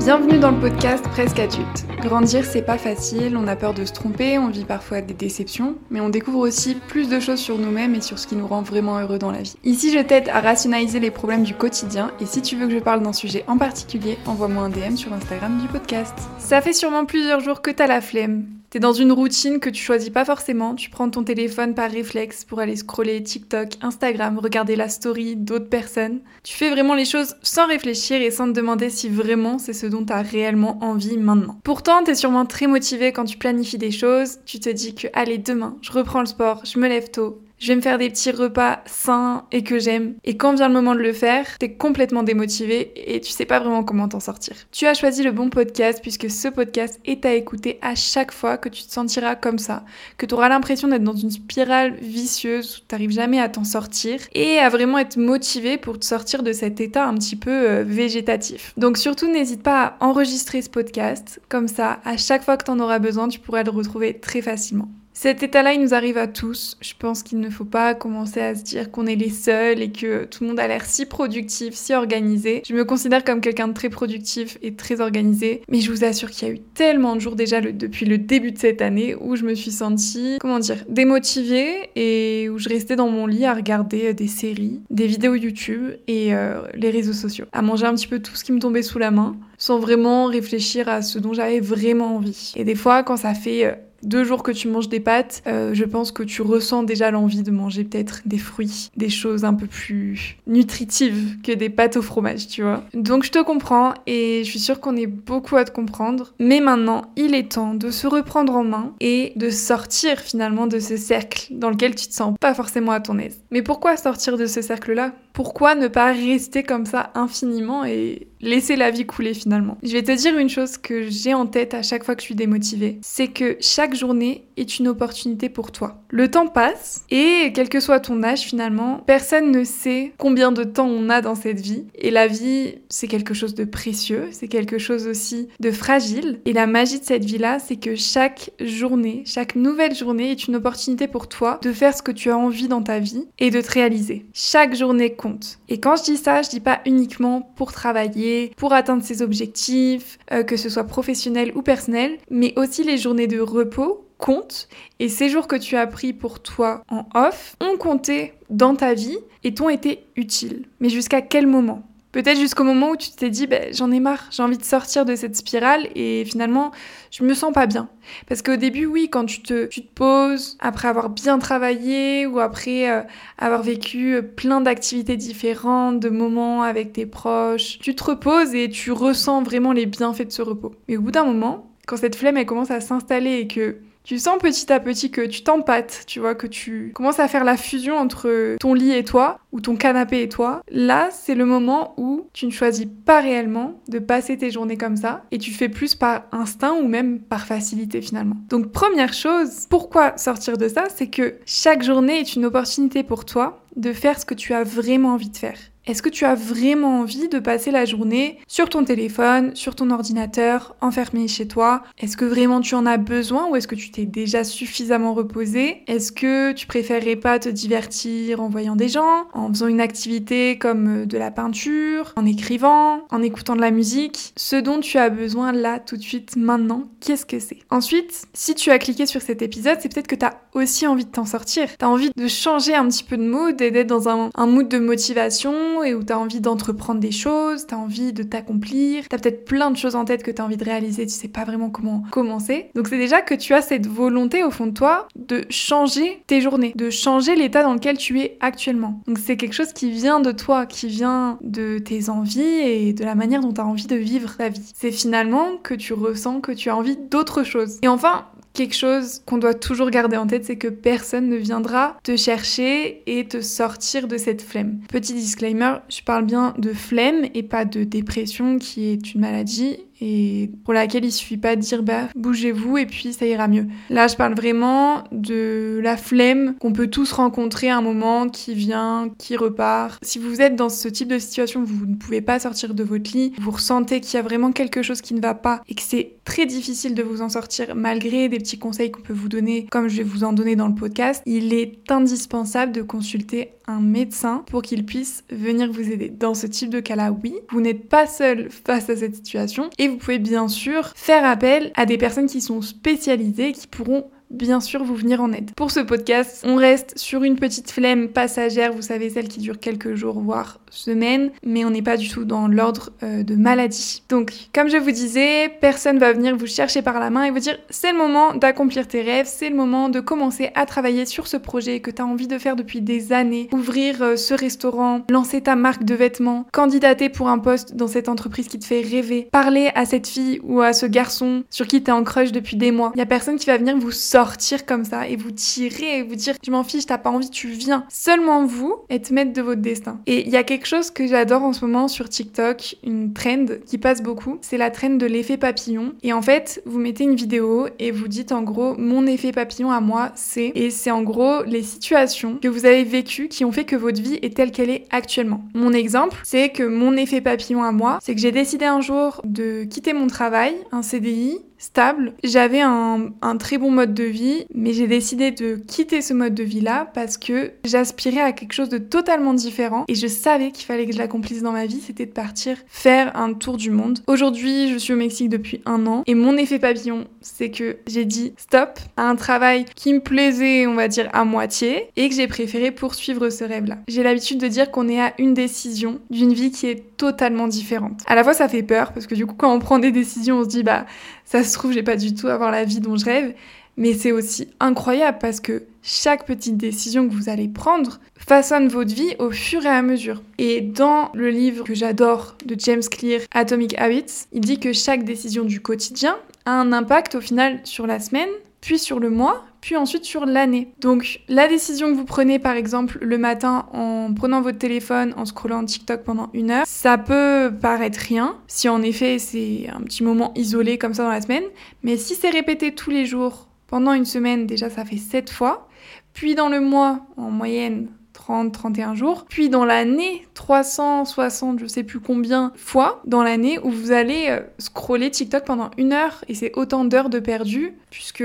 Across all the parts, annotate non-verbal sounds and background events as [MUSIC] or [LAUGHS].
Bienvenue dans le podcast Presque adulte. Grandir, c'est pas facile, on a peur de se tromper, on vit parfois des déceptions, mais on découvre aussi plus de choses sur nous-mêmes et sur ce qui nous rend vraiment heureux dans la vie. Ici, je t'aide à rationaliser les problèmes du quotidien et si tu veux que je parle d'un sujet en particulier, envoie-moi un DM sur Instagram du podcast. Ça fait sûrement plusieurs jours que t'as la flemme. T'es dans une routine que tu choisis pas forcément, tu prends ton téléphone par réflexe pour aller scroller TikTok, Instagram, regarder la story d'autres personnes. Tu fais vraiment les choses sans réfléchir et sans te demander si vraiment c'est ce dont t'as réellement envie maintenant. Pourtant, t'es sûrement très motivé quand tu planifies des choses, tu te dis que allez demain, je reprends le sport, je me lève tôt, je vais me faire des petits repas sains et que j'aime. Et quand vient le moment de le faire, t'es complètement démotivé et tu sais pas vraiment comment t'en sortir. Tu as choisi le bon podcast puisque ce podcast est à écouter à chaque fois que tu te sentiras comme ça, que tu auras l'impression d'être dans une spirale vicieuse où t'arrives jamais à t'en sortir et à vraiment être motivé pour te sortir de cet état un petit peu euh, végétatif. Donc surtout n'hésite pas à enregistrer ce podcast, comme ça à chaque fois que t'en auras besoin, tu pourras le retrouver très facilement. Cet état-là, il nous arrive à tous. Je pense qu'il ne faut pas commencer à se dire qu'on est les seuls et que tout le monde a l'air si productif, si organisé. Je me considère comme quelqu'un de très productif et très organisé, mais je vous assure qu'il y a eu tellement de jours déjà depuis le début de cette année où je me suis sentie, comment dire, démotivée et où je restais dans mon lit à regarder euh, des séries, des vidéos YouTube et euh, les réseaux sociaux, à manger un petit peu tout ce qui me tombait sous la main, sans vraiment réfléchir à ce dont j'avais vraiment envie. Et des fois, quand ça fait euh, deux jours que tu manges des pâtes, euh, je pense que tu ressens déjà l'envie de manger peut-être des fruits, des choses un peu plus nutritives que des pâtes au fromage, tu vois. Donc je te comprends et je suis sûre qu'on est beaucoup à te comprendre. Mais maintenant, il est temps de se reprendre en main et de sortir finalement de ce cercle dans lequel tu te sens pas forcément à ton aise. Mais pourquoi sortir de ce cercle-là? Pourquoi ne pas rester comme ça infiniment et laisser la vie couler finalement Je vais te dire une chose que j'ai en tête à chaque fois que je suis démotivée, c'est que chaque journée est une opportunité pour toi. Le temps passe et quel que soit ton âge finalement, personne ne sait combien de temps on a dans cette vie. Et la vie, c'est quelque chose de précieux, c'est quelque chose aussi de fragile. Et la magie de cette vie-là, c'est que chaque journée, chaque nouvelle journée est une opportunité pour toi de faire ce que tu as envie dans ta vie et de te réaliser. Chaque journée compte. Et quand je dis ça, je dis pas uniquement pour travailler, pour atteindre ses objectifs, euh, que ce soit professionnel ou personnel, mais aussi les journées de repos compte et ces jours que tu as pris pour toi en off ont compté dans ta vie et t'ont été utiles. Mais jusqu'à quel moment? Peut-être jusqu'au moment où tu t'es dit, ben, j'en ai marre, j'ai envie de sortir de cette spirale et finalement, je me sens pas bien. Parce qu'au début, oui, quand tu te, tu te poses, après avoir bien travaillé ou après euh, avoir vécu euh, plein d'activités différentes, de moments avec tes proches, tu te reposes et tu ressens vraiment les bienfaits de ce repos. Mais au bout d'un moment, quand cette flemme elle commence à s'installer et que tu sens petit à petit que tu t'empâtes, tu vois, que tu commences à faire la fusion entre ton lit et toi, ou ton canapé et toi, là, c'est le moment où tu ne choisis pas réellement de passer tes journées comme ça, et tu fais plus par instinct ou même par facilité finalement. Donc première chose, pourquoi sortir de ça, c'est que chaque journée est une opportunité pour toi de faire ce que tu as vraiment envie de faire. Est-ce que tu as vraiment envie de passer la journée sur ton téléphone, sur ton ordinateur, enfermé chez toi? Est-ce que vraiment tu en as besoin ou est-ce que tu t'es déjà suffisamment reposé? Est-ce que tu préférerais pas te divertir en voyant des gens, en faisant une activité comme euh, de la peinture, en écrivant, en écoutant de la musique? Ce dont tu as besoin là, tout de suite, maintenant, qu'est-ce que c'est? Ensuite, si tu as cliqué sur cet épisode, c'est peut-être que tu as aussi envie de t'en sortir. Tu as envie de changer un petit peu de mood et d'être dans un, un mood de motivation et où tu as envie d'entreprendre des choses, tu as envie de t'accomplir, tu as peut-être plein de choses en tête que tu as envie de réaliser, tu sais pas vraiment comment commencer. Donc c'est déjà que tu as cette volonté au fond de toi de changer tes journées, de changer l'état dans lequel tu es actuellement. Donc c'est quelque chose qui vient de toi, qui vient de tes envies et de la manière dont tu as envie de vivre ta vie. C'est finalement que tu ressens que tu as envie d'autre chose. Et enfin, quelque chose qu'on doit toujours garder en tête, c'est que personne ne viendra te chercher et te sortir de cette flemme. Petit disclaimer, je parle bien de flemme et pas de dépression qui est une maladie et pour laquelle il suffit pas de dire bah bougez-vous et puis ça ira mieux. Là, je parle vraiment de la flemme qu'on peut tous rencontrer à un moment qui vient, qui repart. Si vous êtes dans ce type de situation, vous ne pouvez pas sortir de votre lit, vous ressentez qu'il y a vraiment quelque chose qui ne va pas et que c'est très difficile de vous en sortir malgré des petits conseils qu'on peut vous donner, comme je vais vous en donner dans le podcast, il est indispensable de consulter un médecin pour qu'il puisse venir vous aider. Dans ce type de cas-là, oui, vous n'êtes pas seul face à cette situation et vous pouvez bien sûr faire appel à des personnes qui sont spécialisées, qui pourront bien sûr vous venir en aide. Pour ce podcast, on reste sur une petite flemme passagère, vous savez, celle qui dure quelques jours, voire semaines, mais on n'est pas du tout dans l'ordre euh, de maladie. Donc, comme je vous disais, personne va venir vous chercher par la main et vous dire c'est le moment d'accomplir tes rêves, c'est le moment de commencer à travailler sur ce projet que tu as envie de faire depuis des années, ouvrir euh, ce restaurant, lancer ta marque de vêtements, candidater pour un poste dans cette entreprise qui te fait rêver, parler à cette fille ou à ce garçon sur qui tu es en crush depuis des mois. Il y a personne qui va venir vous sortir sortir comme ça et vous tirer et vous dire je m'en fiche, t'as pas envie, tu viens. Seulement vous êtes maître de votre destin. Et il y a quelque chose que j'adore en ce moment sur TikTok, une trend qui passe beaucoup, c'est la trend de l'effet papillon. Et en fait, vous mettez une vidéo et vous dites en gros mon effet papillon à moi c'est et c'est en gros les situations que vous avez vécues qui ont fait que votre vie est telle qu'elle est actuellement. Mon exemple, c'est que mon effet papillon à moi, c'est que j'ai décidé un jour de quitter mon travail, un CDI, stable. J'avais un, très bon mode de vie, mais j'ai décidé de quitter ce mode de vie-là parce que j'aspirais à quelque chose de totalement différent et je savais qu'il fallait que je l'accomplisse dans ma vie, c'était de partir faire un tour du monde. Aujourd'hui, je suis au Mexique depuis un an et mon effet papillon, c'est que j'ai dit stop à un travail qui me plaisait, on va dire, à moitié et que j'ai préféré poursuivre ce rêve-là. J'ai l'habitude de dire qu'on est à une décision d'une vie qui est totalement différente. À la fois, ça fait peur parce que du coup, quand on prend des décisions, on se dit bah ça se trouve, j'ai pas du tout avoir la vie dont je rêve. Mais c'est aussi incroyable parce que chaque petite décision que vous allez prendre façonne votre vie au fur et à mesure. Et dans le livre que j'adore de James Clear, Atomic Habits, il dit que chaque décision du quotidien a un impact au final sur la semaine, puis sur le mois, puis ensuite sur l'année. Donc la décision que vous prenez par exemple le matin en prenant votre téléphone, en scrollant TikTok pendant une heure, ça peut paraître rien, si en effet c'est un petit moment isolé comme ça dans la semaine, mais si c'est répété tous les jours pendant une semaine, déjà ça fait 7 fois, puis dans le mois en moyenne 30, 31 jours, puis dans l'année 360, je sais plus combien fois dans l'année où vous allez euh, scroller TikTok pendant une heure et c'est autant d'heures de perdu puisque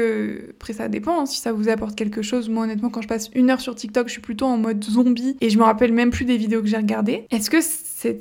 après ça dépend hein, si ça vous apporte quelque chose. Moi honnêtement quand je passe une heure sur TikTok, je suis plutôt en mode zombie et je me rappelle même plus des vidéos que j'ai regardées. Est-ce que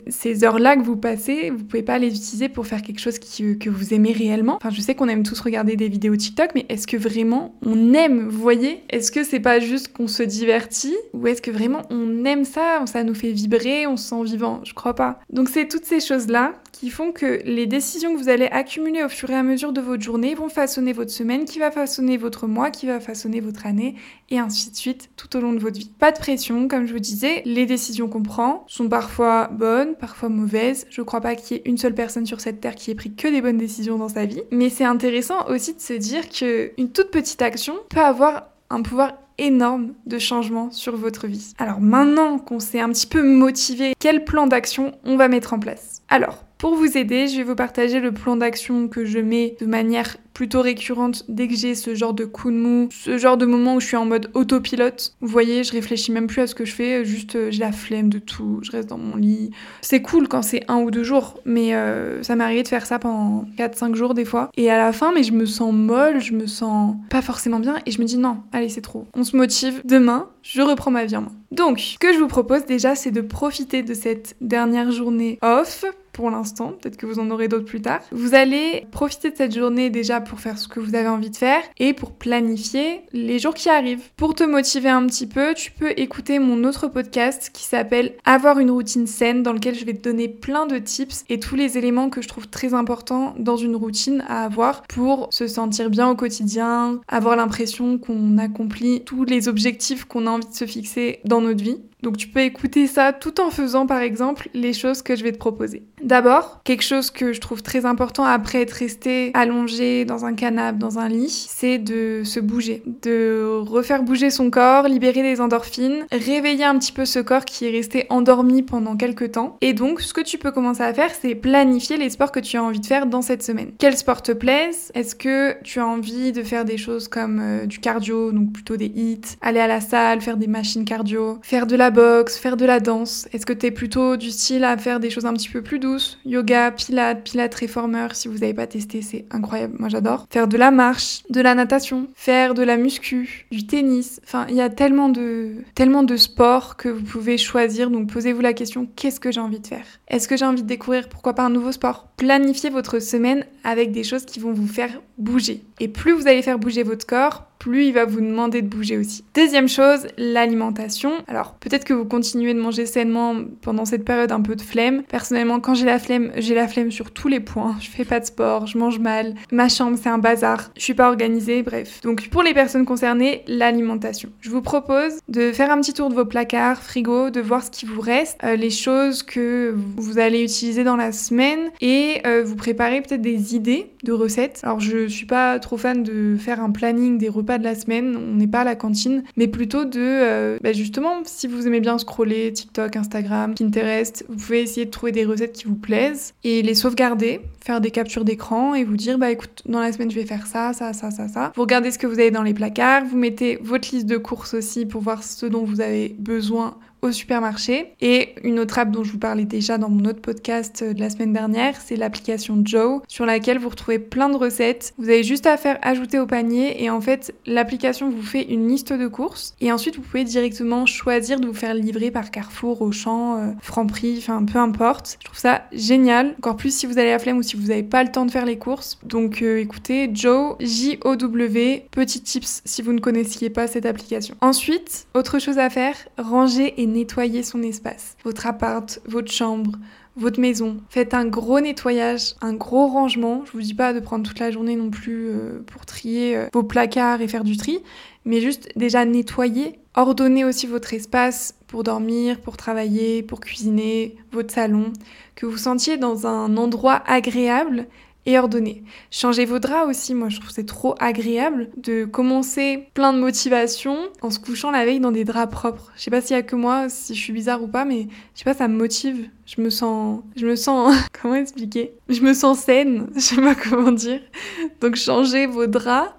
ces heures-là que vous passez, vous pouvez pas les utiliser pour faire quelque chose que vous aimez réellement Enfin, je sais qu'on aime tous regarder des vidéos TikTok, mais est-ce que vraiment on aime, vous voyez? Est-ce que c'est pas juste qu'on se divertit? Ou est-ce que vraiment on aime ça Ça nous fait vibrer, on se sent vivant? Je crois pas. Donc c'est toutes ces choses-là qui font que les décisions que vous allez accumuler au fur et à mesure de votre journée vont façonner votre semaine, qui va façonner votre mois, qui va façonner votre année, et ainsi de suite tout au long de votre vie. Pas de pression, comme je vous disais, les décisions qu'on prend sont parfois bonnes, parfois mauvaises. Je crois pas qu'il y ait une seule personne sur cette terre qui ait pris que des bonnes décisions dans sa vie, mais c'est intéressant aussi de se dire qu'une toute petite action peut avoir un pouvoir énorme de changement sur votre vie. Alors maintenant qu'on s'est un petit peu motivé, quel plan d'action on va mettre en place? Alors, pour vous aider, je vais vous partager le plan d'action que je mets de manière plutôt récurrente dès que j'ai ce genre de coup de mou, ce genre de moment où je suis en mode autopilote. Vous voyez, je réfléchis même plus à ce que je fais, juste euh, j'ai la flemme de tout, je reste dans mon lit. C'est cool quand c'est un ou deux jours, mais euh, ça m'est de faire ça pendant 4-5 jours des fois. Et à la fin, mais je me sens molle, je me sens pas forcément bien et je me dis non, allez, c'est trop. On se motive, demain, je reprends ma vie en main. Donc, ce que je vous propose déjà, c'est de profiter de cette dernière journée off pour l'instant, peut-être que vous en aurez d'autres plus tard. Vous allez profiter de cette journée déjà pour faire ce que vous avez envie de faire et pour planifier les jours qui arrivent. Pour te motiver un petit peu, tu peux écouter mon autre podcast qui s'appelle Avoir une routine saine dans lequel je vais te donner plein de tips et tous les éléments que je trouve très importants dans une routine à avoir pour se sentir bien au quotidien, avoir l'impression qu'on accomplit tous les objectifs qu'on a envie de se fixer dans notre vie. Donc tu peux écouter ça tout en faisant par exemple les choses que je vais te proposer. D'abord, quelque chose que je trouve très important après être resté allongé dans un canapé, dans un lit, c'est de se bouger, de refaire bouger son corps, libérer des endorphines, réveiller un petit peu ce corps qui est resté endormi pendant quelques temps. Et donc ce que tu peux commencer à faire, c'est planifier les sports que tu as envie de faire dans cette semaine. Quels sports te plaisent Est-ce que tu as envie de faire des choses comme euh, du cardio, donc plutôt des hits, aller à la salle, faire des machines cardio, faire de la faire de la danse Est-ce que tu es plutôt du style à faire des choses un petit peu plus douces? Yoga, pilates, pilates réformeur, si vous n'avez pas testé, c'est incroyable, moi j'adore. Faire de la marche, de la natation, faire de la muscu, du tennis. Enfin, il y a tellement de, tellement de sports que vous pouvez choisir. Donc posez-vous la question, qu'est-ce que j'ai envie de faire? Est-ce que j'ai envie de découvrir, pourquoi pas, un nouveau sport? Planifiez votre semaine avec des choses qui vont vous faire bouger. Et plus vous allez faire bouger votre corps, plus il va vous demander de bouger aussi. Deuxième chose, l'alimentation. Alors peut-être que vous continuez de manger sainement pendant cette période un peu de flemme. Personnellement, quand j'ai la flemme, j'ai la flemme sur tous les points. Je fais pas de sport, je mange mal, ma chambre c'est un bazar, je suis pas organisée, bref. Donc pour les personnes concernées, l'alimentation. Je vous propose de faire un petit tour de vos placards, frigo, de voir ce qui vous reste, euh, les choses que vous allez utiliser dans la semaine et euh, vous préparer peut-être des idées de recettes. Alors je suis pas trop fan de faire un planning des repas de la semaine, on n'est pas à la cantine, mais plutôt de, euh, bah, justement, si vous aimez bien scroller TikTok, Instagram, Pinterest, vous pouvez essayer de trouver des recettes qui vous plaisent et les sauvegarder, faire des captures d'écran et vous dire, bah écoute, dans la semaine je vais faire ça, ça, ça, ça, ça. Vous regardez ce que vous avez dans les placards, vous mettez votre liste de courses aussi pour voir ce dont vous avez besoin au supermarché. Et une autre app dont je vous parlais déjà dans mon autre podcast de la semaine dernière, c'est l'application Joe, sur laquelle vous retrouvez plein de recettes. Vous avez juste à faire ajouter au panier et en fait, l'application vous fait une liste de courses. Et ensuite, vous pouvez directement choisir de vous faire livrer par Carrefour, Auchan, euh, Franprix, enfin peu importe. Je trouve ça génial. Encore plus si vous allez à flemme ou si vous n'avez pas le temps de faire les courses. Donc euh, écoutez, Joe, J-O-W, petit tips si vous ne connaissiez pas cette application. Ensuite, autre chose à faire, ranger et nettoyer son espace, votre appart, votre chambre, votre maison. Faites un gros nettoyage, un gros rangement. Je vous dis pas de prendre toute la journée non plus euh, pour trier euh, vos placards et faire du tri, mais juste déjà nettoyer. Ordonnez aussi votre espace pour dormir, pour travailler, pour cuisiner, votre salon, que vous sentiez dans un endroit agréable et ordonné. Changez vos draps aussi, moi je trouve c'est trop agréable de commencer plein de motivation en se couchant la veille dans des draps propres. Je sais pas s'il y a que moi, si je suis bizarre ou pas, mais je sais pas, ça me motive. Je me sens, je me sens, [LAUGHS] comment expliquer? Je me sens saine, [LAUGHS] je sais pas comment dire. Donc changez vos draps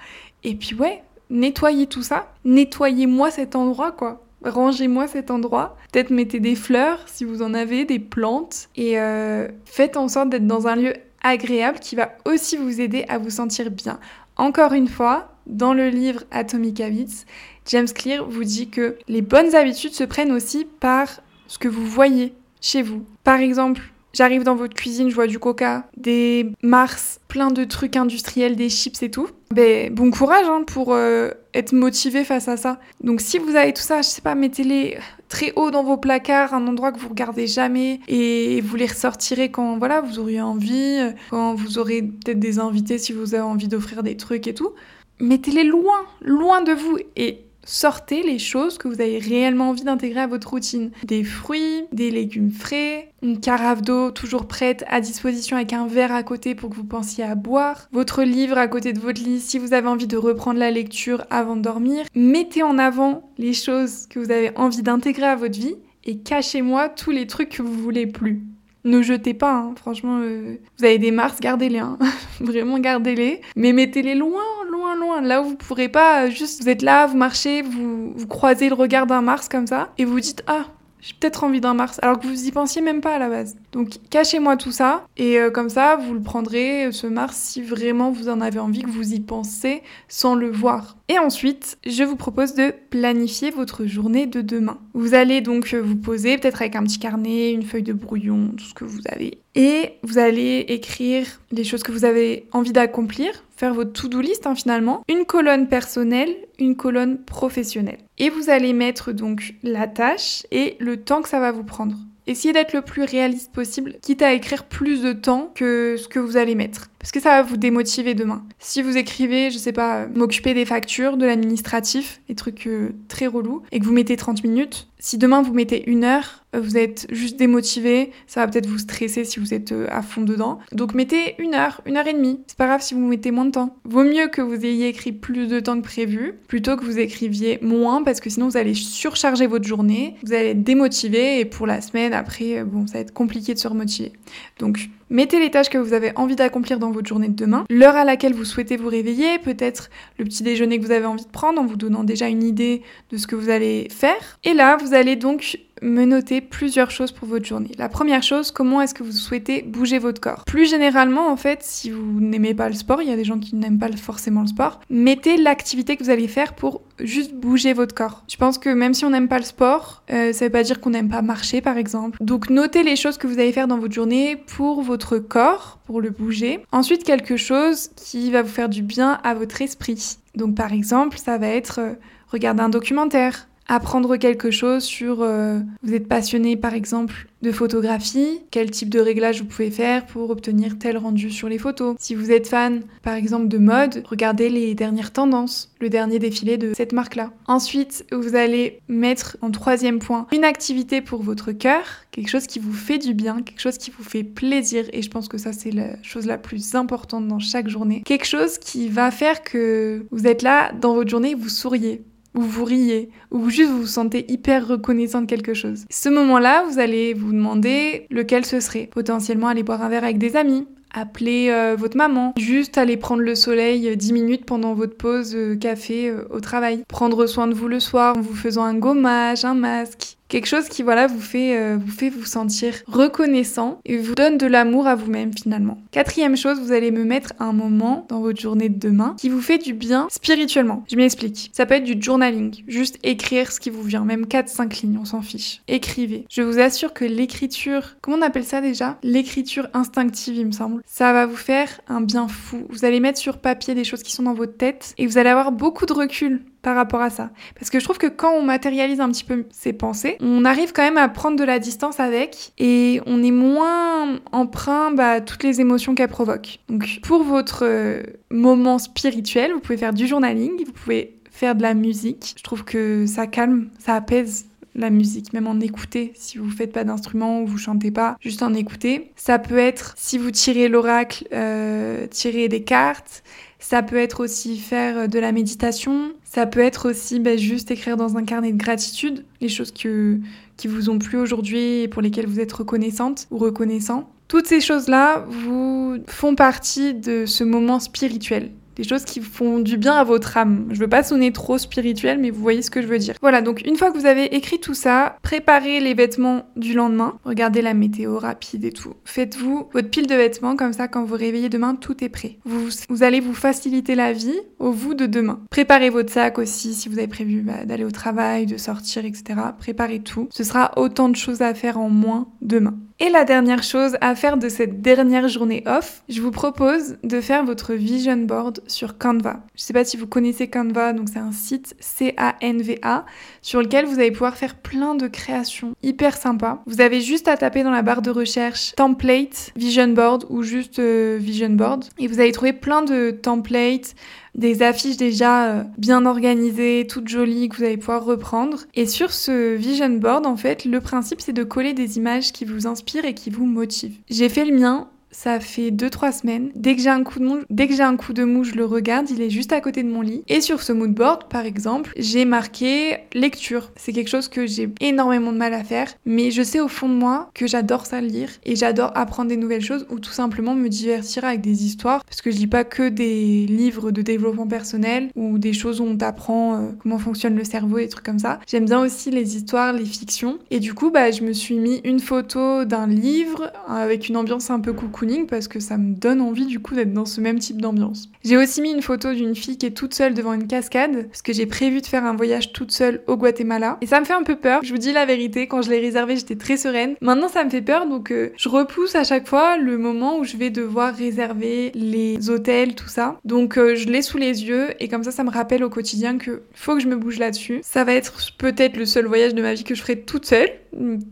et puis ouais, nettoyez tout ça. Nettoyez-moi cet endroit quoi rangez-moi cet endroit. Peut-être mettez des fleurs si vous en avez, des plantes. Et euh, faites en sorte d'être dans un lieu agréable qui va aussi vous aider à vous sentir bien. Encore une fois, dans le livre Atomic Habits, James Clear vous dit que les bonnes habitudes se prennent aussi par ce que vous voyez chez vous. Par exemple, j'arrive dans votre cuisine, je vois du coca, des Mars, plein de trucs industriels, des chips et tout. Ben, bon courage hein, pour euh, être motivé face à ça. Donc si vous avez tout ça, je sais pas, mettez-les très haut dans vos placards, un endroit que vous regardez jamais et vous les ressortirez quand voilà, vous auriez envie, quand vous aurez peut-être des invités si vous avez envie d'offrir des trucs et tout. Mettez-les loin, loin de vous et sortez les choses que vous avez réellement envie d'intégrer à votre routine. Des fruits, des légumes frais, une carafe d'eau toujours prête à disposition avec un verre à côté pour que vous pensiez à boire, votre livre à côté de votre lit si vous avez envie de reprendre la lecture avant de dormir. Mettez en avant les choses que vous avez envie d'intégrer à votre vie et cachez-moi tous les trucs que vous voulez plus. Ne jetez pas, hein. franchement, euh, vous avez des Mars, gardez-les, hein. [LAUGHS] vraiment gardez-les, mais mettez-les loin, loin, loin, là où vous pourrez pas, euh, juste vous êtes là, vous marchez, vous, vous croisez le regard d'un Mars comme ça, et vous dites ah j'ai peut-être envie d'un Mars, alors que vous y pensiez même pas à la base. Donc cachez-moi tout ça, et euh, comme ça, vous le prendrez, ce Mars, si vraiment vous en avez envie, que vous y pensez sans le voir. Et ensuite, je vous propose de planifier votre journée de demain. Vous allez donc euh, vous poser, peut-être avec un petit carnet, une feuille de brouillon, tout ce que vous avez, et vous allez écrire les choses que vous avez envie d'accomplir, faire votre to-do list hein, finalement, une colonne personnelle, une colonne professionnelle. Et vous allez mettre donc la tâche et le temps que ça va vous prendre. Essayez d'être le plus réaliste possible, quitte à écrire plus de temps que ce que vous allez mettre. Parce que ça va vous démotiver demain? Si vous écrivez, je sais pas, m'occuper des factures, de l'administratif, des trucs euh, très relous, et que vous mettez 30 minutes, si demain vous mettez une heure, euh, vous êtes juste démotivé, ça va peut-être vous stresser si vous êtes euh, à fond dedans. Donc mettez une heure, une heure et demie. C'est pas grave si vous mettez moins de temps. Vaut mieux que vous ayez écrit plus de temps que prévu, plutôt que vous écriviez moins, parce que sinon vous allez surcharger votre journée, vous allez être démotivé, et pour la semaine après, bon, ça va être compliqué de se remotiver. Donc Mettez les tâches que vous avez envie d'accomplir dans votre journée de demain, l'heure à laquelle vous souhaitez vous réveiller, peut-être le petit déjeuner que vous avez envie de prendre en vous donnant déjà une idée de ce que vous allez faire. Et là, vous allez donc me noter plusieurs choses pour votre journée. La première chose, comment est-ce que vous souhaitez bouger votre corps? Plus généralement, en fait, si vous n'aimez pas le sport, il y a des gens qui n'aiment pas forcément le sport, mettez l'activité que vous allez faire pour juste bouger votre corps. Je pense que même si on n'aime pas le sport, euh, ça veut pas dire qu'on n'aime pas marcher, par exemple. Donc notez les choses que vous allez faire dans votre journée pour votre corps, pour le bouger. Ensuite, quelque chose qui va vous faire du bien à votre esprit. Donc par exemple, ça va être euh, regarder un documentaire, apprendre quelque chose sur... Euh, vous êtes passionné par exemple de photographie, quel type de réglage vous pouvez faire pour obtenir tel rendu sur les photos? Si vous êtes fan par exemple de mode, regardez les dernières tendances, le dernier défilé de cette marque-là. Ensuite, vous allez mettre en troisième point une activité pour votre cœur, quelque chose qui vous fait du bien, quelque chose qui vous fait plaisir et je pense que ça c'est la chose la plus importante dans chaque journée. Quelque chose qui va faire que vous êtes là dans votre journée vous souriez ou vous riez, ou juste vous vous sentez hyper reconnaissant de quelque chose. Ce moment-là, vous allez vous demander lequel ce serait. Potentiellement aller boire un verre avec des amis, appeler euh, votre maman, juste aller prendre le soleil 10 minutes pendant votre pause euh, café euh, au travail, prendre soin de vous le soir en vous faisant un gommage, un masque, Quelque chose qui voilà vous fait euh, vous fait vous sentir reconnaissant et vous donne de l'amour à vous-même finalement. Quatrième chose, vous allez me mettre un moment dans votre journée de demain qui vous fait du bien spirituellement. Je m'explique. Ça peut être du journaling, juste écrire ce qui vous vient, même 4 5 lignes, on s'en fiche. Écrivez. Je vous assure que l'écriture, comment on appelle ça déjà? L'écriture instinctive, il me semble. Ça va vous faire un bien fou. Vous allez mettre sur papier des choses qui sont dans votre tête et vous allez avoir beaucoup de recul par rapport à ça. Parce que je trouve que quand on matérialise un petit peu ses pensées, on arrive quand même à prendre de la distance avec et on est moins emprunt bah, toutes les émotions qu'elle provoque. Donc pour votre euh, moment spirituel, vous pouvez faire du journaling, vous pouvez faire de la musique. Je trouve que ça calme, ça apaise la musique, même en écouter, si vous faites pas d'instrument ou vous chantez pas, juste en écouter. Ça peut être, si vous tirez l'oracle, euh, tirer des cartes. Ça peut être aussi faire de la méditation. Ça peut être aussi bah, juste écrire dans un carnet de gratitude les choses que, qui vous ont plu aujourd'hui et pour lesquelles vous êtes reconnaissante ou reconnaissant. Toutes ces choses-là vous font partie de ce moment spirituel des choses qui font du bien à votre âme. Je veux pas sonner trop spirituel, mais vous voyez ce que je veux dire. Voilà, donc une fois que vous avez écrit tout ça, préparez les vêtements du lendemain. Regardez la météo rapide et tout. Faites-vous votre pile de vêtements, comme ça, quand vous réveillez demain, tout est prêt. Vous, vous allez vous faciliter la vie au vous de demain. Préparez votre sac aussi, si vous avez prévu bah, d'aller au travail, de sortir, etc. Préparez tout. Ce sera autant de choses à faire en moins demain. Et la dernière chose à faire de cette dernière journée off, je vous propose de faire votre vision board sur Canva. Je sais pas si vous connaissez Canva, donc c'est un site C-A-N-V-A sur lequel vous allez pouvoir faire plein de créations hyper sympas. Vous avez juste à taper dans la barre de recherche template vision board ou juste euh, vision board et vous allez trouver plein de templates des affiches déjà euh, bien organisées, toutes jolies que vous allez pouvoir reprendre. Et sur ce vision board, en fait, le principe c'est de coller des images qui vous inspirent et qui vous motivent. J'ai fait le mien ça fait 2-3 semaines. Dès que j'ai un coup de mou, dès que j'ai un coup de mou, je le regarde, il est juste à côté de mon lit. Et sur ce mood board, par exemple, j'ai marqué lecture. C'est quelque chose que j'ai énormément de mal à faire, mais je sais au fond de moi que j'adore ça lire et j'adore apprendre des nouvelles choses ou tout simplement me divertir avec des histoires parce que je lis pas que des livres de développement personnel ou des choses où on t'apprend euh, comment fonctionne le cerveau et des trucs comme ça. J'aime bien aussi les histoires, les fictions et du coup, bah je me suis mis une photo d'un livre avec une ambiance un peu coucou parce que ça me donne envie du coup d'être dans ce même type d'ambiance. J'ai aussi mis une photo d'une fille qui est toute seule devant une cascade parce que j'ai prévu de faire un voyage toute seule au Guatemala et ça me fait un peu peur. Je vous dis la vérité, quand je l'ai réservé, j'étais très sereine. Maintenant, ça me fait peur donc euh, je repousse à chaque fois le moment où je vais devoir réserver les hôtels, tout ça. Donc euh, je l'ai sous les yeux et comme ça, ça me rappelle au quotidien que faut que je me bouge là-dessus. Ça va être peut-être le seul voyage de ma vie que je ferai toute seule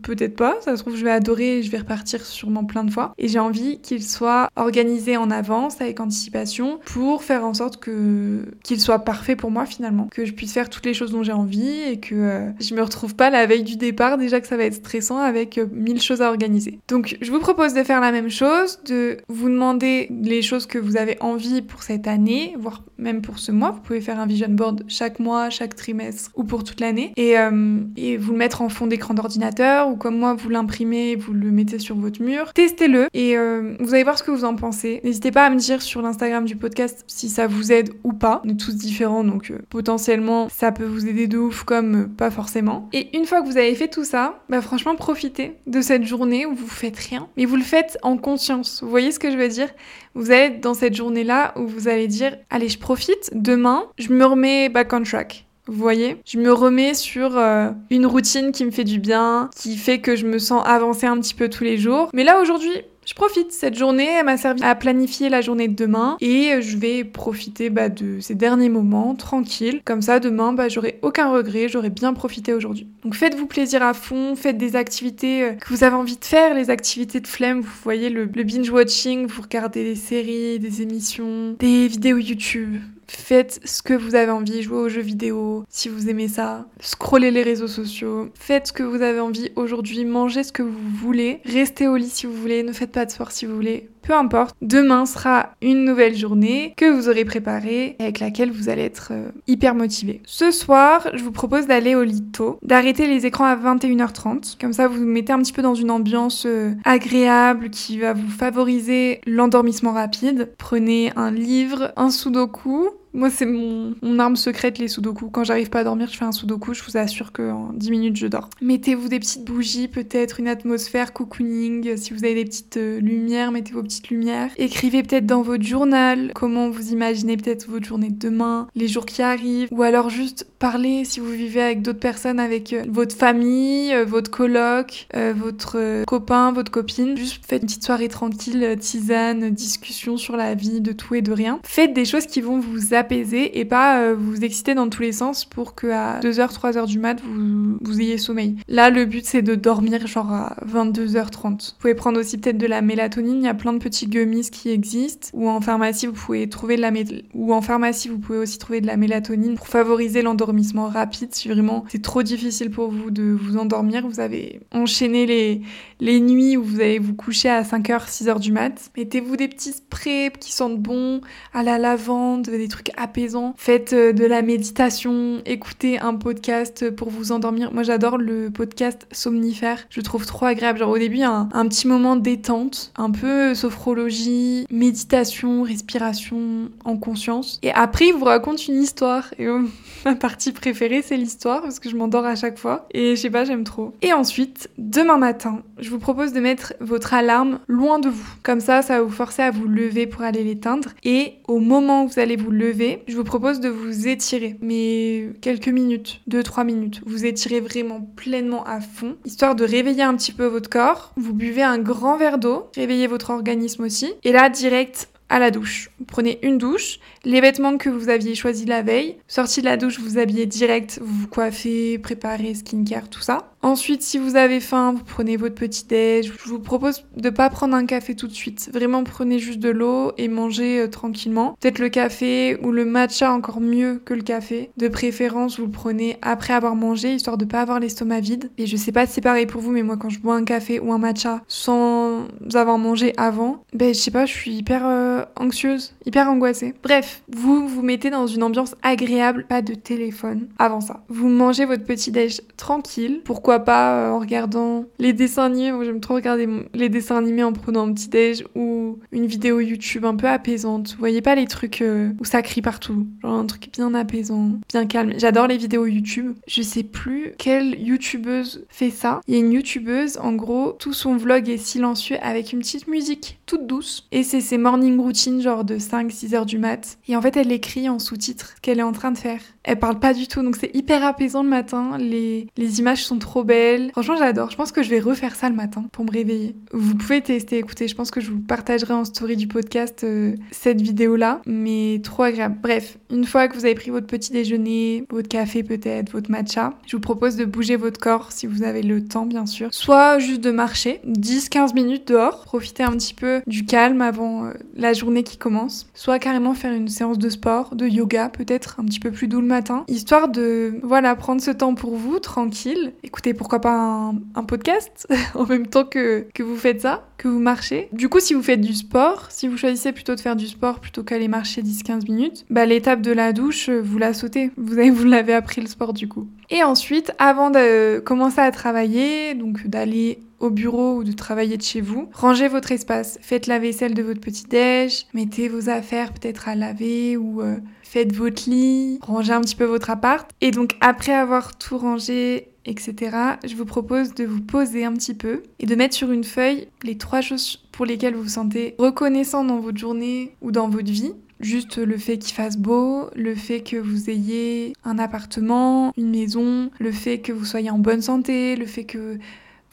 peut-être pas, ça se trouve je vais adorer et je vais repartir sûrement plein de fois. Et j'ai envie qu'il soit organisé en avance, avec anticipation, pour faire en sorte que qu'il soit parfait pour moi finalement, que je puisse faire toutes les choses dont j'ai envie et que euh, je me retrouve pas la veille du départ déjà que ça va être stressant avec euh, mille choses à organiser. Donc je vous propose de faire la même chose, de vous demander les choses que vous avez envie pour cette année, voire même pour ce mois. Vous pouvez faire un vision board chaque mois, chaque trimestre ou pour toute l'année et, euh, et vous le mettre en fond d'écran d'ordinateur ou comme moi vous l'imprimez, vous le mettez sur votre mur. Testez-le et euh, vous allez voir ce que vous en pensez. N'hésitez pas à me dire sur l'Instagram du podcast si ça vous aide ou pas. On est tous différents, donc euh, potentiellement ça peut vous aider de ouf comme euh, pas forcément. Et une fois que vous avez fait tout ça, bah franchement profitez de cette journée où vous faites rien, mais vous le faites en conscience. Vous voyez ce que je veux dire? Vous allez dans cette journée-là où vous allez dire allez je profite, demain je me remets back on track. Vous voyez? Je me remets sur euh, une routine qui me fait du bien, qui fait que je me sens avancer un petit peu tous les jours. Mais là aujourd'hui, je profite. Cette journée, elle m'a servi à planifier la journée de demain et je vais profiter bah, de ces derniers moments tranquilles. Comme ça, demain, bah, j'aurai aucun regret, j'aurai bien profité aujourd'hui. Donc faites-vous plaisir à fond, faites des activités euh, que vous avez envie de faire, les activités de flemme. Vous voyez le, le binge-watching, vous regardez des séries, des émissions, des vidéos YouTube. Faites ce que vous avez envie, jouez aux jeux vidéo si vous aimez ça, scrollez les réseaux sociaux, faites ce que vous avez envie aujourd'hui, mangez ce que vous voulez, restez au lit si vous voulez, ne faites pas de sport si vous voulez, peu importe. Demain sera une nouvelle journée que vous aurez préparée et avec laquelle vous allez être euh, hyper motivé. Ce soir, je vous propose d'aller au lit tôt, d'arrêter les écrans à 21h30. Comme ça, vous vous mettez un petit peu dans une ambiance euh, agréable qui va vous favoriser l'endormissement rapide. Prenez un livre, un sudoku, moi, c'est mon, arme secrète, les sudoku. Quand j'arrive pas à dormir, je fais un sudoku. Je vous assure qu'en 10 minutes, je dors. Mettez-vous des petites bougies, peut-être une atmosphère cocooning. Si vous avez des petites euh, lumières, mettez vos petites lumières. Écrivez peut-être dans votre journal comment vous imaginez peut-être votre journée de demain, les jours qui arrivent. Ou alors juste parler si vous vivez avec d'autres personnes, avec euh, votre famille, euh, votre coloc, votre copain, votre copine. Juste faites une petite soirée tranquille, tisane, discussion sur la vie, de tout et de rien. Faites des choses qui vont vous apporter apaiser et pas euh, vous exciter dans tous les sens pour que à 2h, 3h du mat, vous, vous ayez sommeil. Là, le but, c'est de dormir genre à 22h30. Vous pouvez prendre aussi peut-être de la mélatonine. Il y a plein de petits gummies qui existent. Ou en pharmacie, vous pouvez trouver de la ou en pharmacie, vous pouvez aussi trouver de la mélatonine pour favoriser l'endormissement rapide. Si vraiment c'est trop difficile pour vous de vous endormir, vous avez enchaîné les, les nuits où vous allez vous coucher à 5h, 6h du mat. Mettez-vous des petits sprays qui sentent bon, à la lavande, des trucs apaisant. Faites euh, de la méditation, écoutez un podcast pour vous endormir. Moi j'adore le podcast Somnifère. Je trouve trop agréable. Genre au début un, un petit moment détente, un peu sophrologie, méditation, respiration en conscience. Et après il vous raconte une histoire. Et oh, [LAUGHS] ma partie préférée c'est l'histoire parce que je m'endors à chaque fois. Et je sais pas, j'aime trop. Et ensuite, demain matin, je vous propose de mettre votre alarme loin de vous. Comme ça, ça va vous forcer à vous lever pour aller l'éteindre. Et au moment où vous allez vous lever, je vous propose de vous étirer, mais quelques minutes, 2-3 minutes. Vous étirez vraiment pleinement à fond, histoire de réveiller un petit peu votre corps. Vous buvez un grand verre d'eau, réveillez votre organisme aussi. Et là, direct à la douche. Vous prenez une douche, les vêtements que vous aviez choisis la veille, sortie de la douche, vous habillez direct, vous vous coiffez, préparez skincare, tout ça. Ensuite, si vous avez faim, vous prenez votre petit déj. Je vous propose de pas prendre un café tout de suite. Vraiment, prenez juste de l'eau et mangez euh, tranquillement. Peut-être le café ou le matcha encore mieux que le café. De préférence, vous le prenez après avoir mangé, histoire de pas avoir l'estomac vide. Et je sais pas si c'est pareil pour vous, mais moi, quand je bois un café ou un matcha sans avoir mangé avant, ben je sais pas, je suis hyper euh, anxieuse, hyper angoissée. Bref, vous vous mettez dans une ambiance agréable, pas de téléphone avant ça. Vous mangez votre petit déj tranquille. Pourquoi pas euh, en regardant les dessins animés. Moi, j'aime trop regarder les dessins animés en prenant un petit déj ou une vidéo YouTube un peu apaisante. Vous voyez pas les trucs euh, où ça crie partout. Genre un truc bien apaisant, bien calme. J'adore les vidéos YouTube. Je sais plus quelle YouTubeuse fait ça. Il y a une YouTubeuse, en gros, tout son vlog est silencieux avec une petite musique toute douce. Et c'est ses morning routines, genre de 5-6 heures du mat. Et en fait, elle écrit en sous-titres qu'elle est en train de faire. Elle parle pas du tout, donc c'est hyper apaisant le matin. Les, les images sont trop belles. Franchement, j'adore. Je pense que je vais refaire ça le matin pour me réveiller. Vous pouvez tester, écoutez, je pense que je vous partagerai en story du podcast euh, cette vidéo-là, mais trop agréable. Bref, une fois que vous avez pris votre petit déjeuner, votre café peut-être, votre matcha, je vous propose de bouger votre corps si vous avez le temps, bien sûr. Soit juste de marcher 10-15 minutes dehors, profiter un petit peu du calme avant euh, la journée qui commence. Soit carrément faire une séance de sport, de yoga peut-être un petit peu plus doux le matin, histoire de voilà prendre ce temps pour vous tranquille. Écoutez pourquoi pas un, podcast [LAUGHS] en même temps que, que vous faites ça, que vous marchez. Du coup, si vous faites du sport, si vous choisissez plutôt de faire du sport plutôt qu'aller marcher 10-15 minutes, bah, l'étape de la douche, vous la sautez. Vous, avez, [LAUGHS] vous l'avez appris le sport du coup. Et ensuite, avant de commencer à travailler, donc d'aller au bureau ou de travailler de chez vous, rangez votre espace, faites la vaisselle de votre petit déj, mettez vos affaires peut-être à laver ou euh, faites votre lit, rangez un petit peu votre appart. Et donc après avoir tout rangé, etc., je vous propose de vous poser un petit peu et de mettre sur une feuille les trois choses pour lesquelles vous vous sentez reconnaissant dans votre journée ou dans votre vie. Juste le fait qu'il fasse beau, le fait que vous ayez un appartement, une maison, le fait que vous soyez en bonne santé, le fait que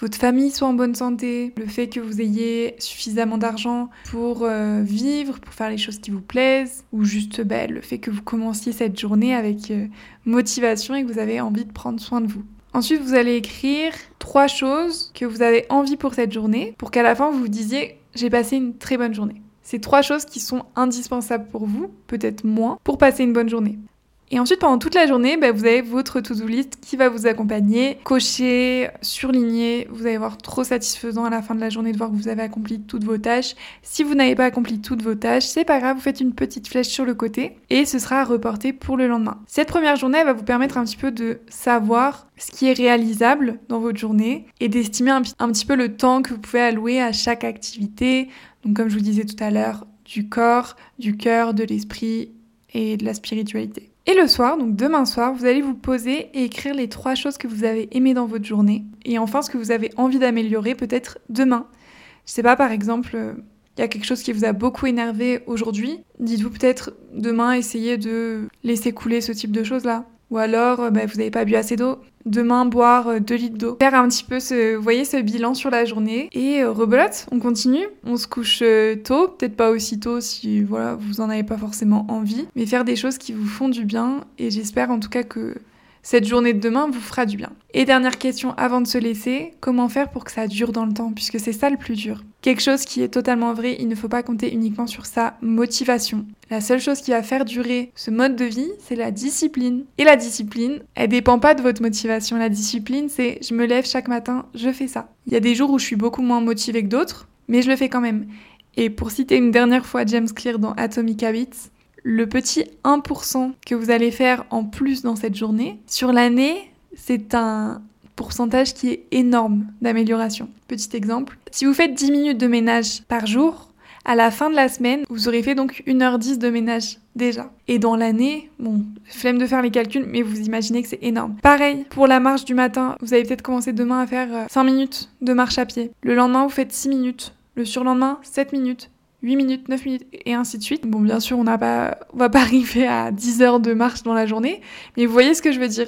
votre famille soit en bonne santé, le fait que vous ayez suffisamment d'argent pour euh, vivre, pour faire les choses qui vous plaisent, ou juste ben, le fait que vous commenciez cette journée avec euh, motivation et que vous avez envie de prendre soin de vous. Ensuite, vous allez écrire trois choses que vous avez envie pour cette journée, pour qu'à la fin vous vous disiez j'ai passé une très bonne journée. C'est trois choses qui sont indispensables pour vous, peut-être moins, pour passer une bonne journée. Et ensuite, pendant toute la journée, bah, vous avez votre to-do list qui va vous accompagner, cocher, surligner. Vous allez voir trop satisfaisant à la fin de la journée de voir que vous avez accompli toutes vos tâches. Si vous n'avez pas accompli toutes vos tâches, c'est pas grave, vous faites une petite flèche sur le côté et ce sera reporté pour le lendemain. Cette première journée va vous permettre un petit peu de savoir ce qui est réalisable dans votre journée et d'estimer un, un petit peu le temps que vous pouvez allouer à chaque activité. Donc comme je vous disais tout à l'heure, du corps, du cœur, de l'esprit et de la spiritualité. Et le soir, donc demain soir, vous allez vous poser et écrire les trois choses que vous avez aimées dans votre journée. Et enfin, ce que vous avez envie d'améliorer peut-être demain. Je sais pas, par exemple, euh, il y a quelque chose qui vous a beaucoup énervé aujourd'hui. Dites-vous peut-être demain, essayez de laisser couler ce type de choses-là. Ou alors, euh, bah, vous n'avez pas bu assez d'eau. Demain, boire 2 euh, litres d'eau. Faire un petit peu ce, bilan sur la journée. Et euh, rebelote, on continue. On se couche tôt, peut-être pas aussi tôt si voilà, vous en avez pas forcément envie. Mais faire des choses qui vous font du bien. Et j'espère en tout cas que cette journée de demain vous fera du bien. Et dernière question avant de se laisser, comment faire pour que ça dure dans le temps Puisque c'est ça le plus dur? Quelque chose qui est totalement vrai, il ne faut pas compter uniquement sur sa motivation. La seule chose qui va faire durer ce mode de vie, c'est la discipline. Et la discipline, elle dépend pas de votre motivation. La discipline, c'est je me lève chaque matin, je fais ça. Il y a des jours où je suis beaucoup moins motivée que d'autres, mais je le fais quand même. Et pour citer une dernière fois James Clear dans Atomic Habits, le petit 1% que vous allez faire en plus dans cette journée, sur l'année, c'est un pourcentage qui est énorme d'amélioration. Petit exemple, si vous faites 10 minutes de ménage par jour, à la fin de la semaine, vous aurez fait donc 1h10 de ménage déjà. Et dans l'année, bon, flemme de faire les calculs, mais vous imaginez que c'est énorme. Pareil, pour la marche du matin, vous allez peut-être commencer demain à faire 5 euh, minutes de marche à pied. Le lendemain, vous faites 6 minutes. Le surlendemain, 7 minutes. 8 minutes, 9 minutes, et ainsi de suite. Bon, bien sûr, on n'a pas, on va pas [LAUGHS] arriver à 10 heures de marche dans la journée, mais vous voyez ce que je veux dire.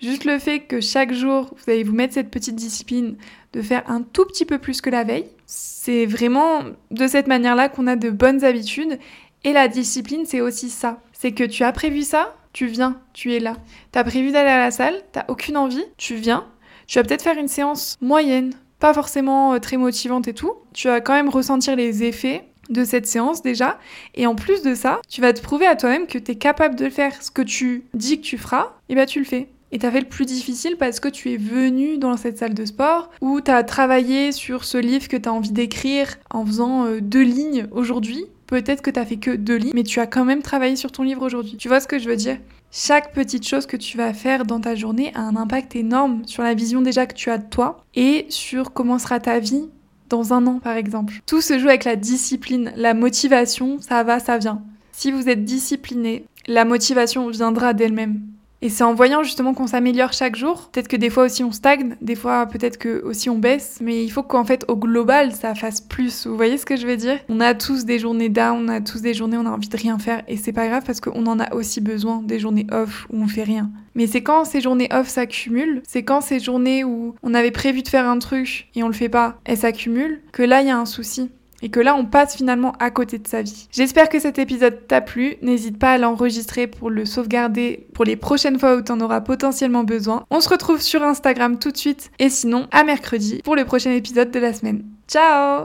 Juste le fait que chaque jour, vous allez vous mettre cette petite discipline de faire un tout petit peu plus que la veille, c'est vraiment de cette manière-là qu'on a de bonnes habitudes. Et la discipline, c'est aussi ça. C'est que tu as prévu ça, tu viens, tu es là. Tu as prévu d'aller à la salle, t'as aucune envie, tu viens. Tu vas peut-être faire une séance moyenne, pas forcément euh, très motivante et tout. Tu vas quand même ressentir les effets de cette séance déjà. Et en plus de ça, tu vas te prouver à toi-même que tu es capable de faire. Ce que tu dis que tu feras, et eh ben tu le fais. Et t'as fait le plus difficile parce que tu es venu dans cette salle de sport ou t'as travaillé sur ce livre que t'as envie d'écrire en faisant euh, deux lignes aujourd'hui. Peut-être que t'as fait que deux lignes, mais tu as quand même travaillé sur ton livre aujourd'hui. Tu vois ce que je veux dire? Chaque petite chose que tu vas faire dans ta journée a un impact énorme sur la vision déjà que tu as de toi et sur comment sera ta vie dans un an par exemple. Tout se joue avec la discipline, la motivation, ça va, ça vient. Si vous êtes discipliné, la motivation viendra d'elle-même. Et c'est en voyant justement qu'on s'améliore chaque jour. Peut-être que des fois aussi on stagne, des fois peut-être que aussi on baisse, mais il faut qu'en fait au global ça fasse plus. Vous voyez ce que je veux dire? On a tous des journées down, on a tous des journées où on a envie de rien faire et c'est pas grave parce qu'on en a aussi besoin des journées off où on fait rien. Mais c'est quand ces journées off s'accumulent, c'est quand ces journées où on avait prévu de faire un truc et on le fait pas, elles s'accumulent, que là il y a un souci et que là on passe finalement à côté de sa vie. J'espère que cet épisode t'a plu, n'hésite pas à l'enregistrer pour le sauvegarder pour les prochaines fois où tu en auras potentiellement besoin. On se retrouve sur Instagram tout de suite et sinon à mercredi pour le prochain épisode de la semaine. Ciao